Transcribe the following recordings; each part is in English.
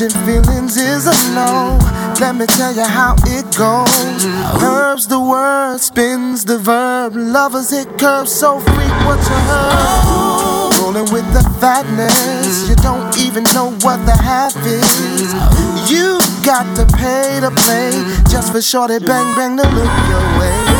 Catching feelings is a no. Let me tell you how it goes. Herbs the word, spins the verb. Lovers hit curves so frequent to her. Rolling with the fatness, you don't even know what the half is. You got to pay to play just for shorty bang bang to look your way.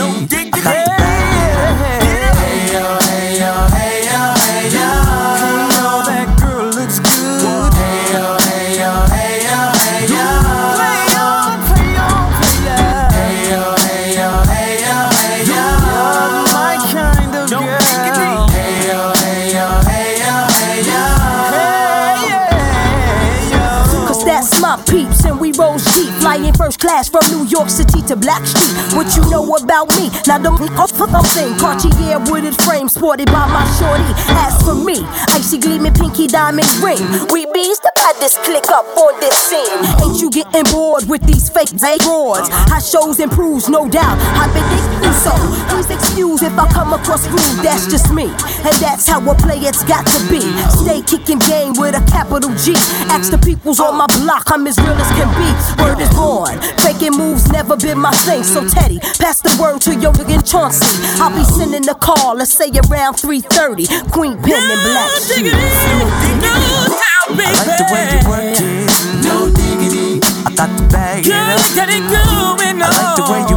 don't dig today. Flying first class from New York City to Blackstreet. What you know about me? Now the I'm saying Cartier wooded frame sported by my shorty. As for me, icy gleaming pinky diamond ring. We bees to buy this click up on this scene. Ain't you getting bored with these fake broads? High shows and proves no doubt. I've been thinking so. Please excuse if I come across rude. That's just me, and that's how I play. It's got to be. Stay kicking game with a capital G. Ask the peoples on my block. I'm as real as can be. Word is on. Faking moves never been my thing, so Teddy, pass the word to your and Chauncey. I'll be sending a call, let's say around 3:30. Queen Pen and Black No, I like the way you work it, no diggity. I got the bag, Girl, get it going on. I like the way you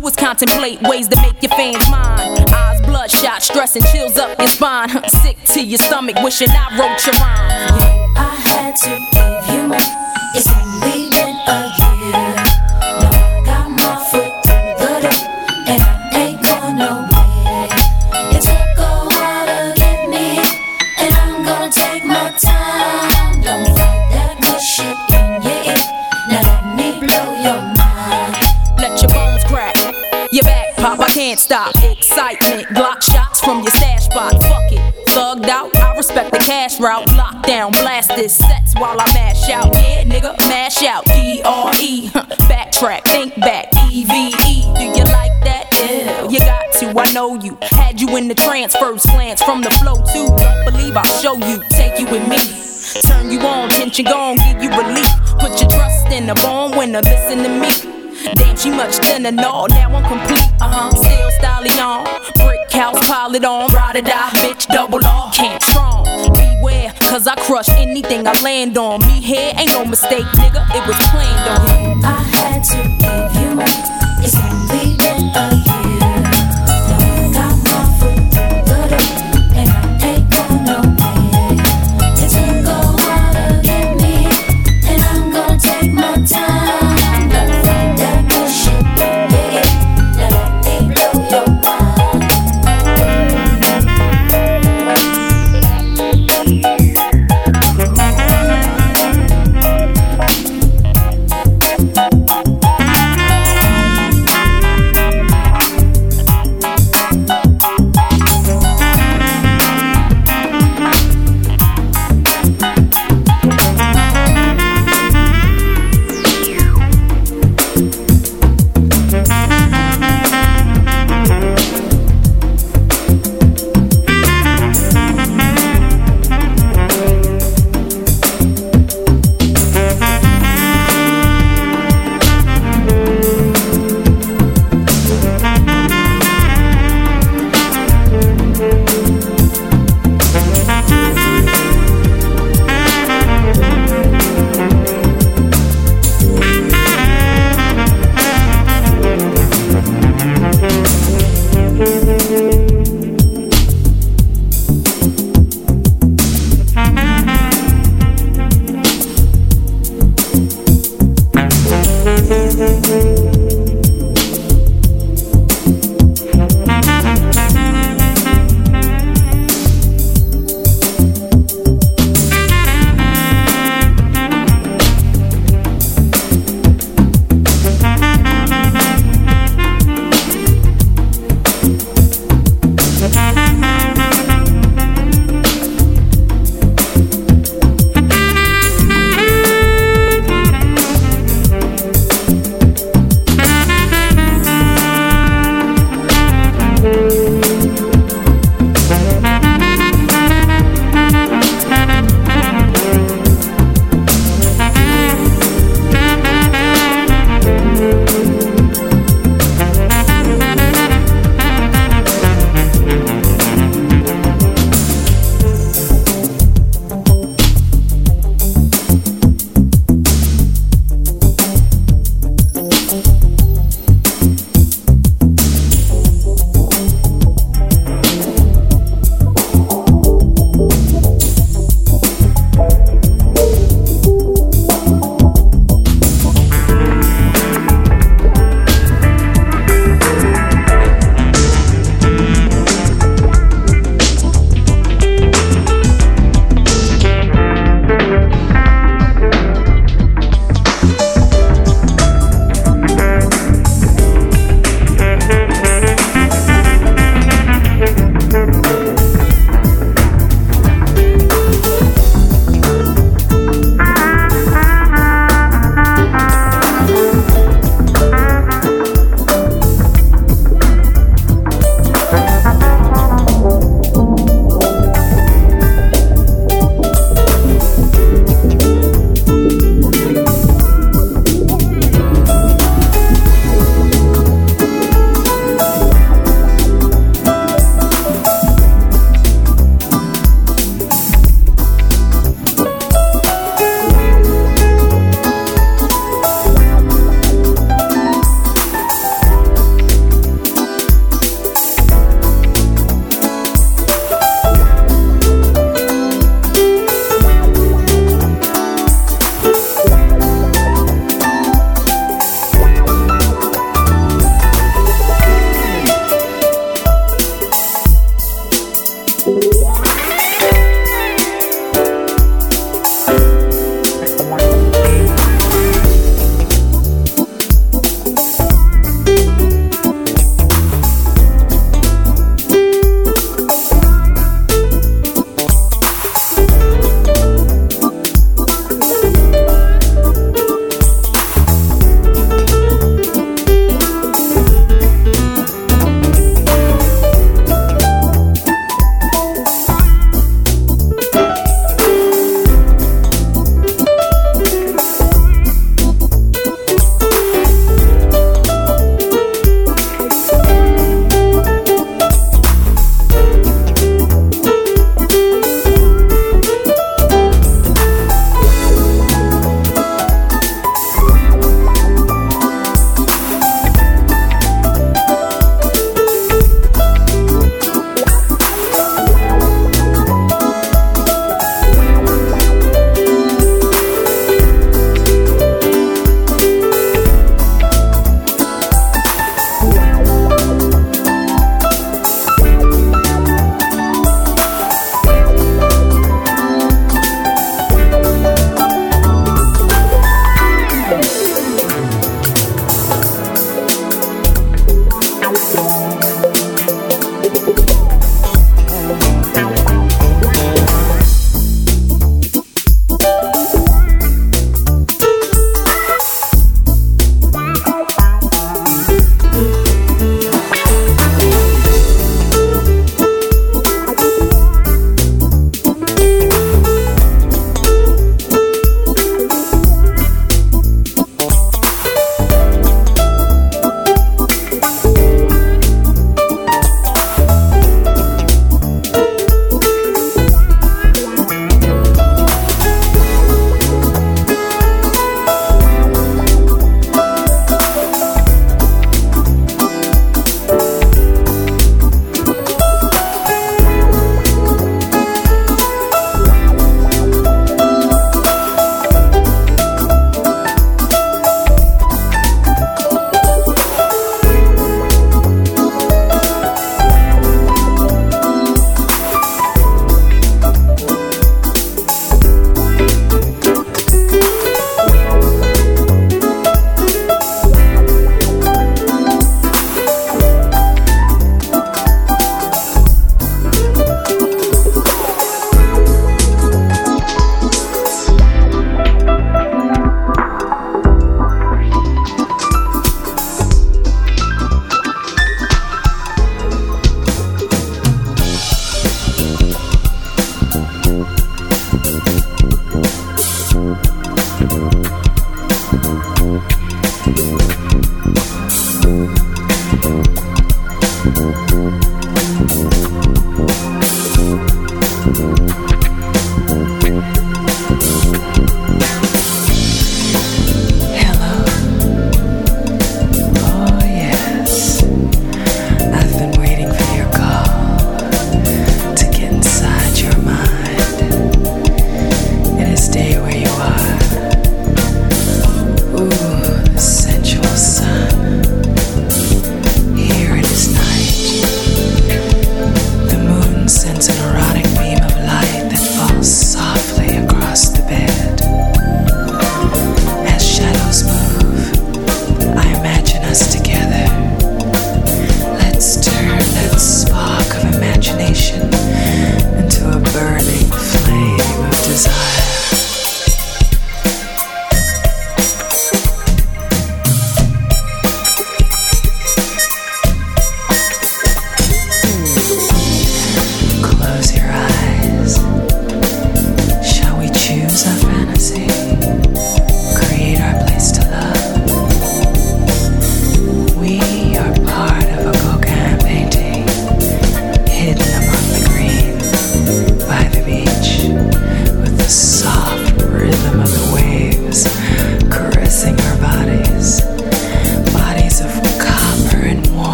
do is contemplate ways to make your fans mine. Eyes bloodshot, stress and chills up your spine. Sick to your stomach, wishing I wrote your rhyme. I had to leave you. It's only won't stop. Excitement, block shots from your stash spot. Fuck it, thugged out. I respect the cash route. Lockdown, blast this sets while I mash out. Yeah, nigga, mash out. D R E. Backtrack, think back. E V E. Do you like that? Ew. You got to, I know you. Had you in the trance, Slants from the flow too. Don't believe I'll show you. Take you with me. Turn you on, tension gone, give you relief. Put your trust in the bone winner. Listen to me. Damn, she much thinner, no. Now I'm complete, uh huh. Still styling on. Brick house, pile it on. Ride or die, bitch, double R. Can't strong. Beware, cause I crush anything I land on. Me here ain't no mistake, nigga. It was planned on. I had to give you up.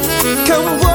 Come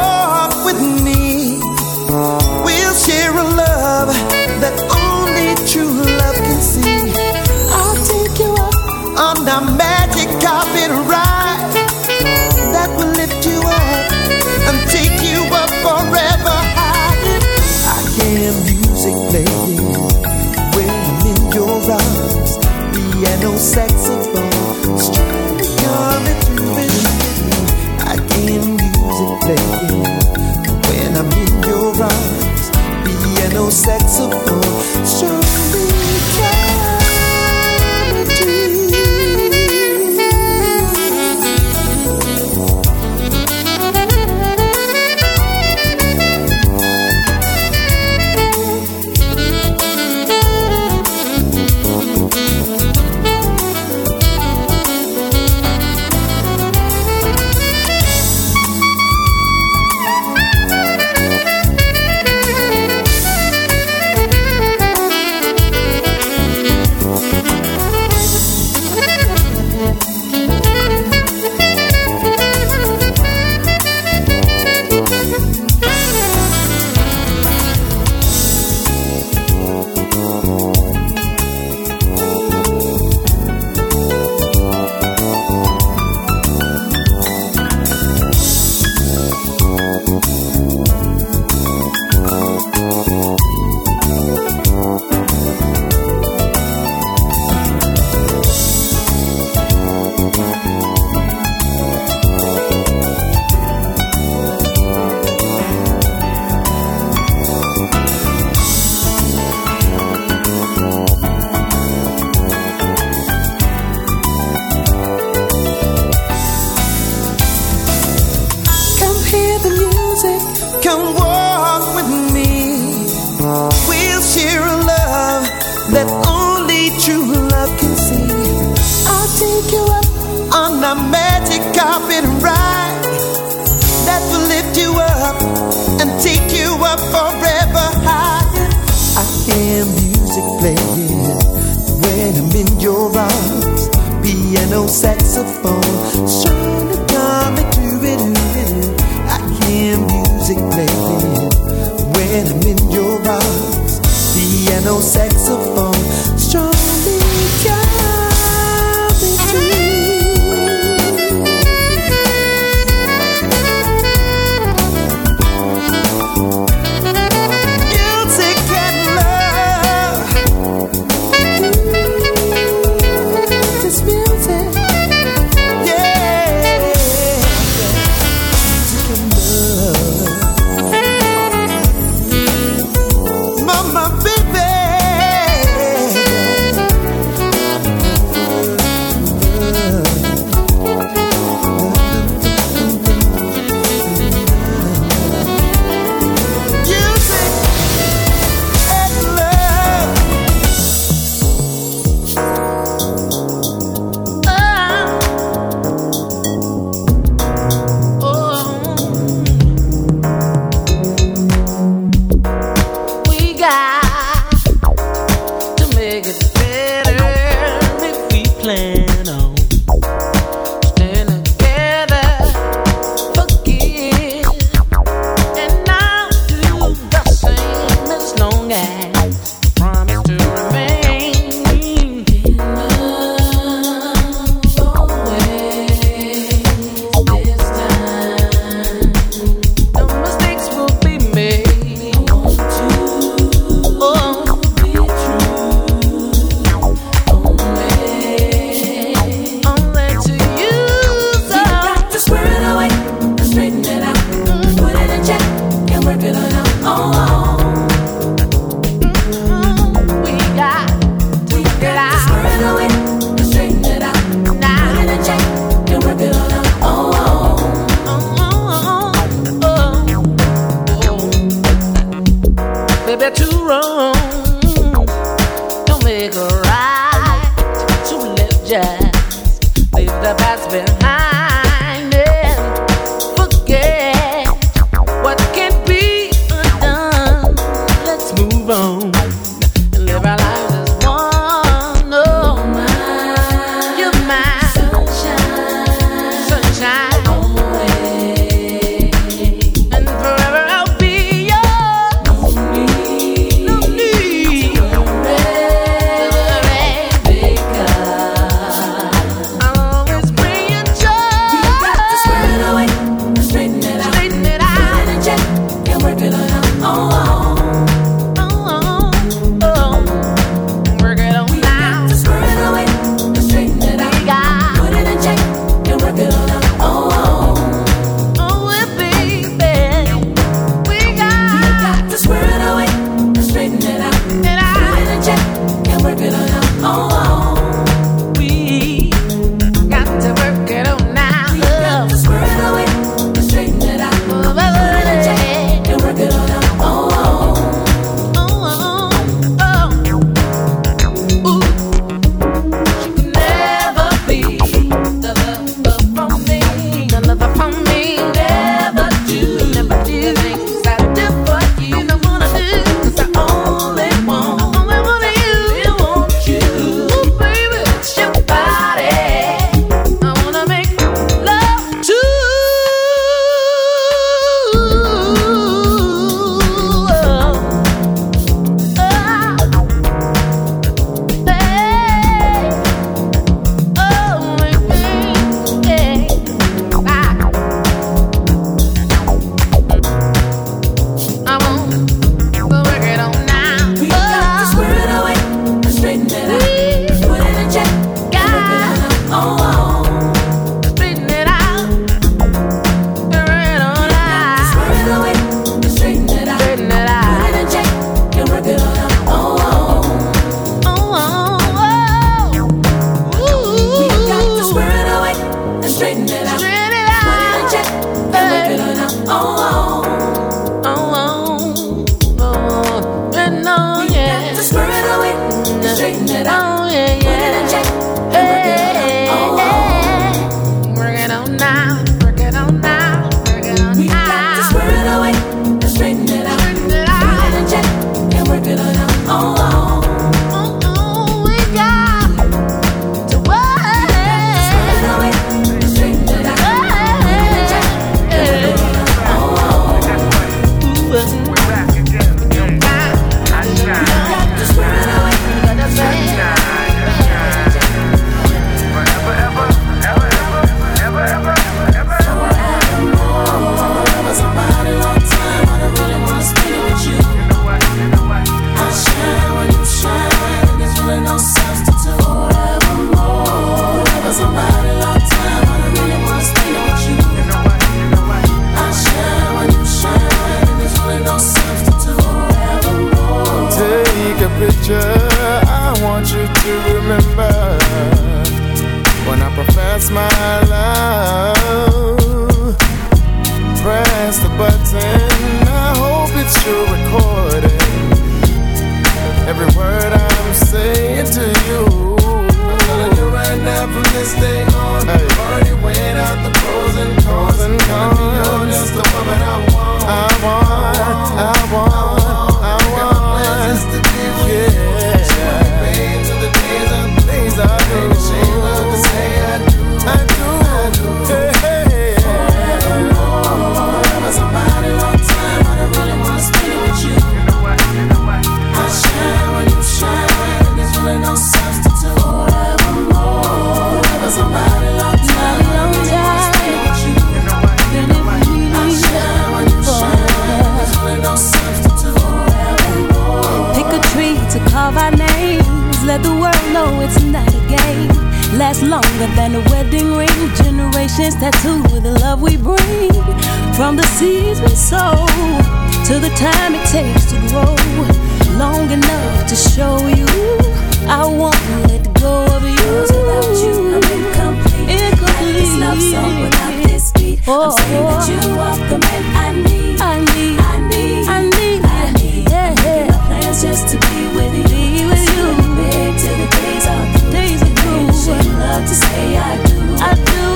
of our names. Let the world know it's not a game. Lasts longer than a wedding ring. Generations tattooed with the love we bring. From the seeds we sow to the time it takes to grow. Long enough to show you I won't let go of you. Without you, I'm incomplete. incomplete. This love song without this beat. Oh. I'm saying that oh. you are the man I need. I need. I need. I need. I need. Yeah. I'm making plans just to be with you. love to say I do. I do.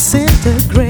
Disintegrate.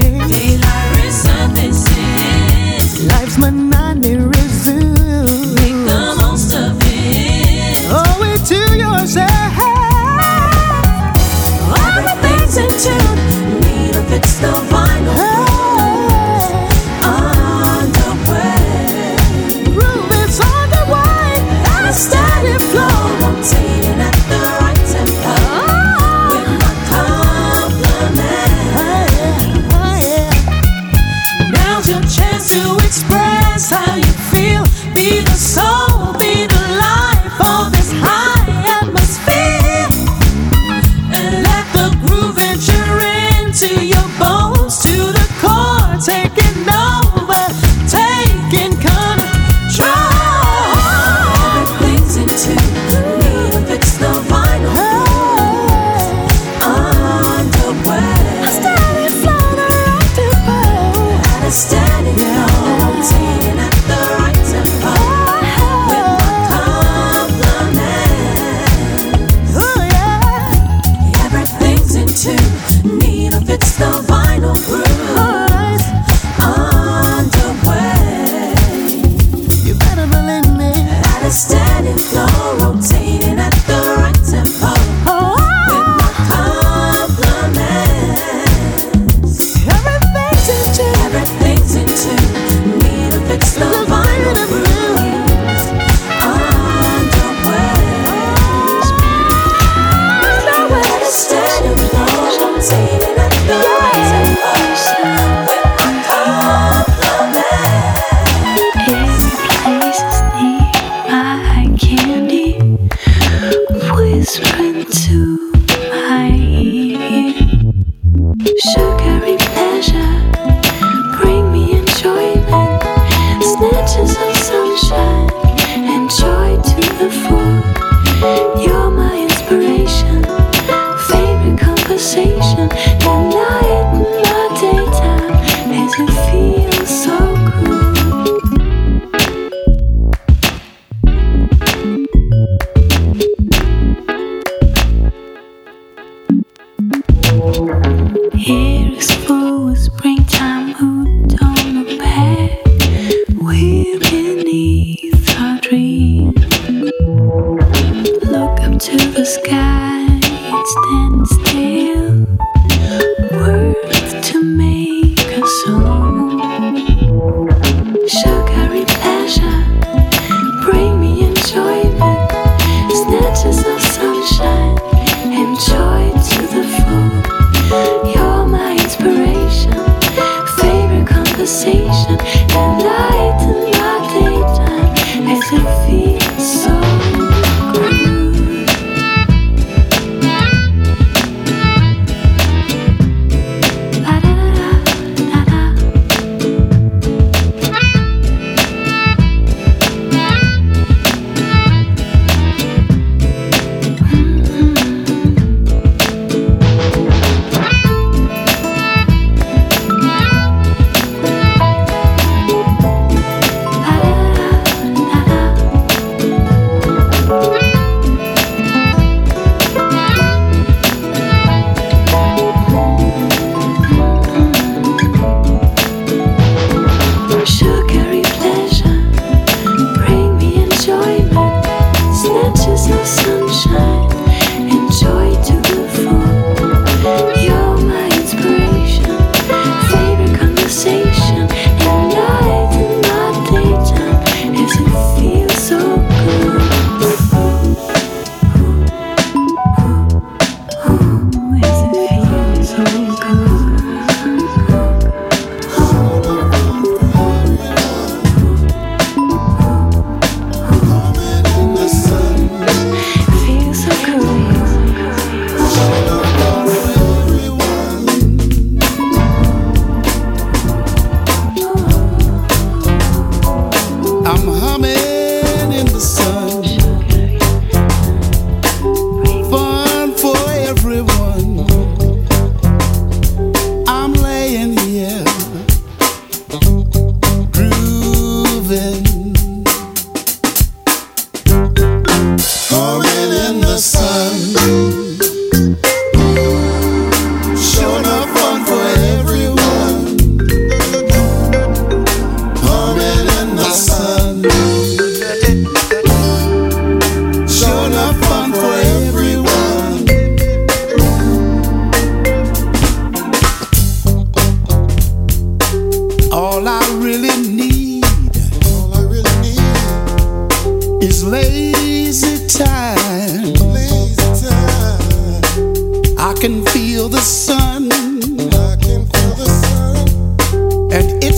Here is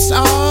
it's all.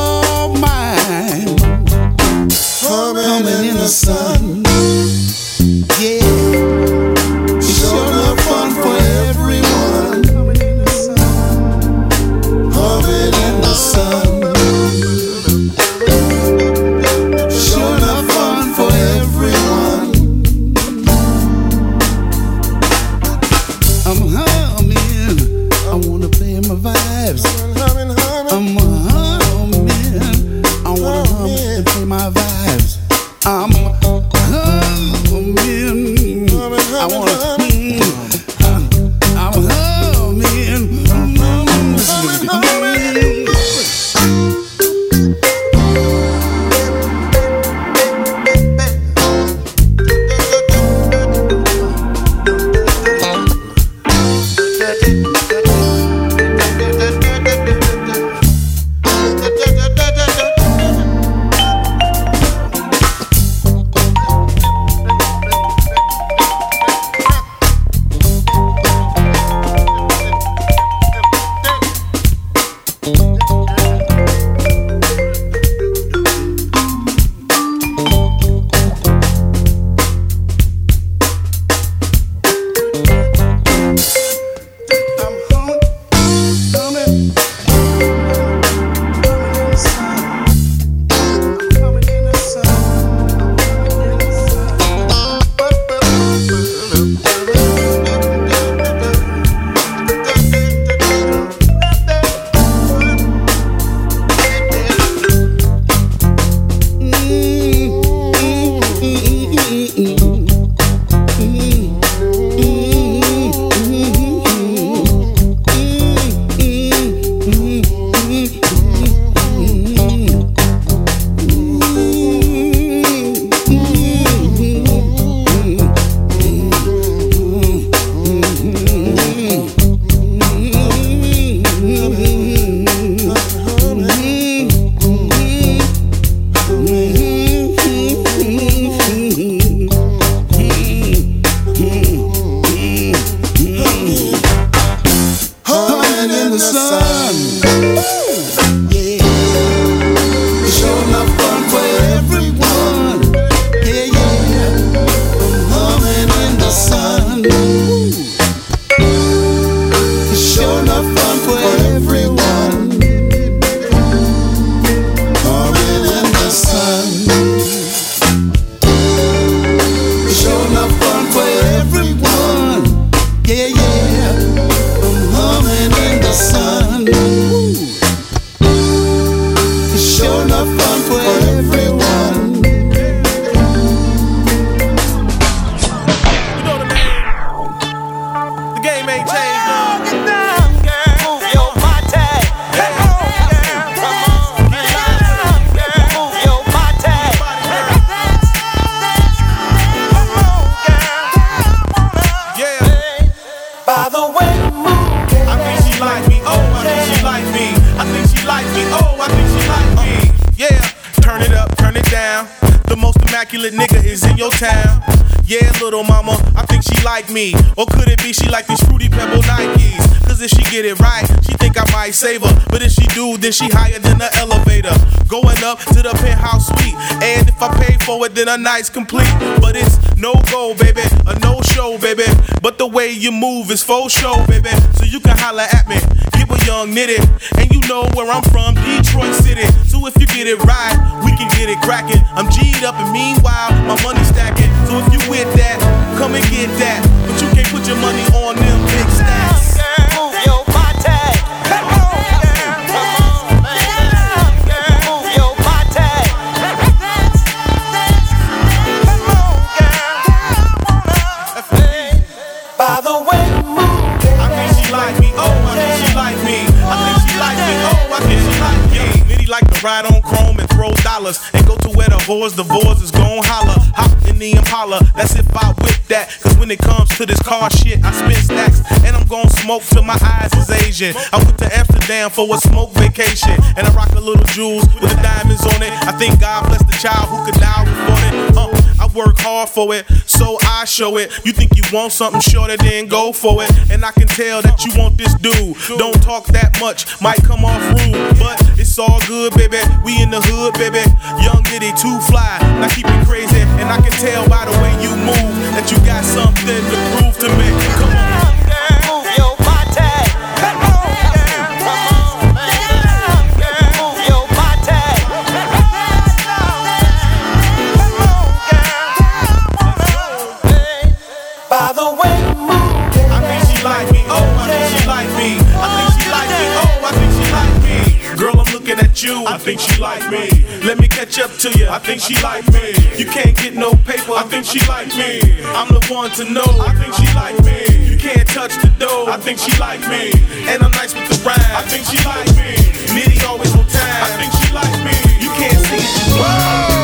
can't save her. But if she do, then she higher than the elevator. Going up to the penthouse suite. And if I pay for it, then a night's complete. But it's no go, baby, a no show, baby. But the way you move is full show, baby. So you can holler at me. Give a young nitty. And you know where I'm from, Detroit City. So if you get it right, we can get it cracking. I'm G'd up, and meanwhile, my money's stacking. So if you with that, come and get that. But you can't put your money on them big stacks. like to ride on chrome and throw dollars. And go to where the whores, the voice is gon' holler. Hop in the Impala, that's if I whip that. Cause when it comes to this car shit, I spend stacks. And I'm gon' smoke till my eyes is Asian. I went to Amsterdam for a smoke vacation. And I rock a little jewels with the diamonds on it. I think God bless the child who could die with it. Uh, I work hard for it, so I show it. You think you want something shorter, then go for it. And I can tell that you want this dude. Don't talk that much, might come off rude, but it's all good, baby. We in the hood, baby. Young Diddy, too fly. Now keep it crazy, and I can tell by the way you move that you got something to prove to me. Come on. You. I think she like me. Let me catch up to you. I think she like me. You can't get no paper. I think she like me. I'm the one to know. I think she like me. You can't touch the dough. I think she like me. And I'm nice with the rhyme. I think she like me. Nitty always on time. I think she like me. You can't see it. Whoa.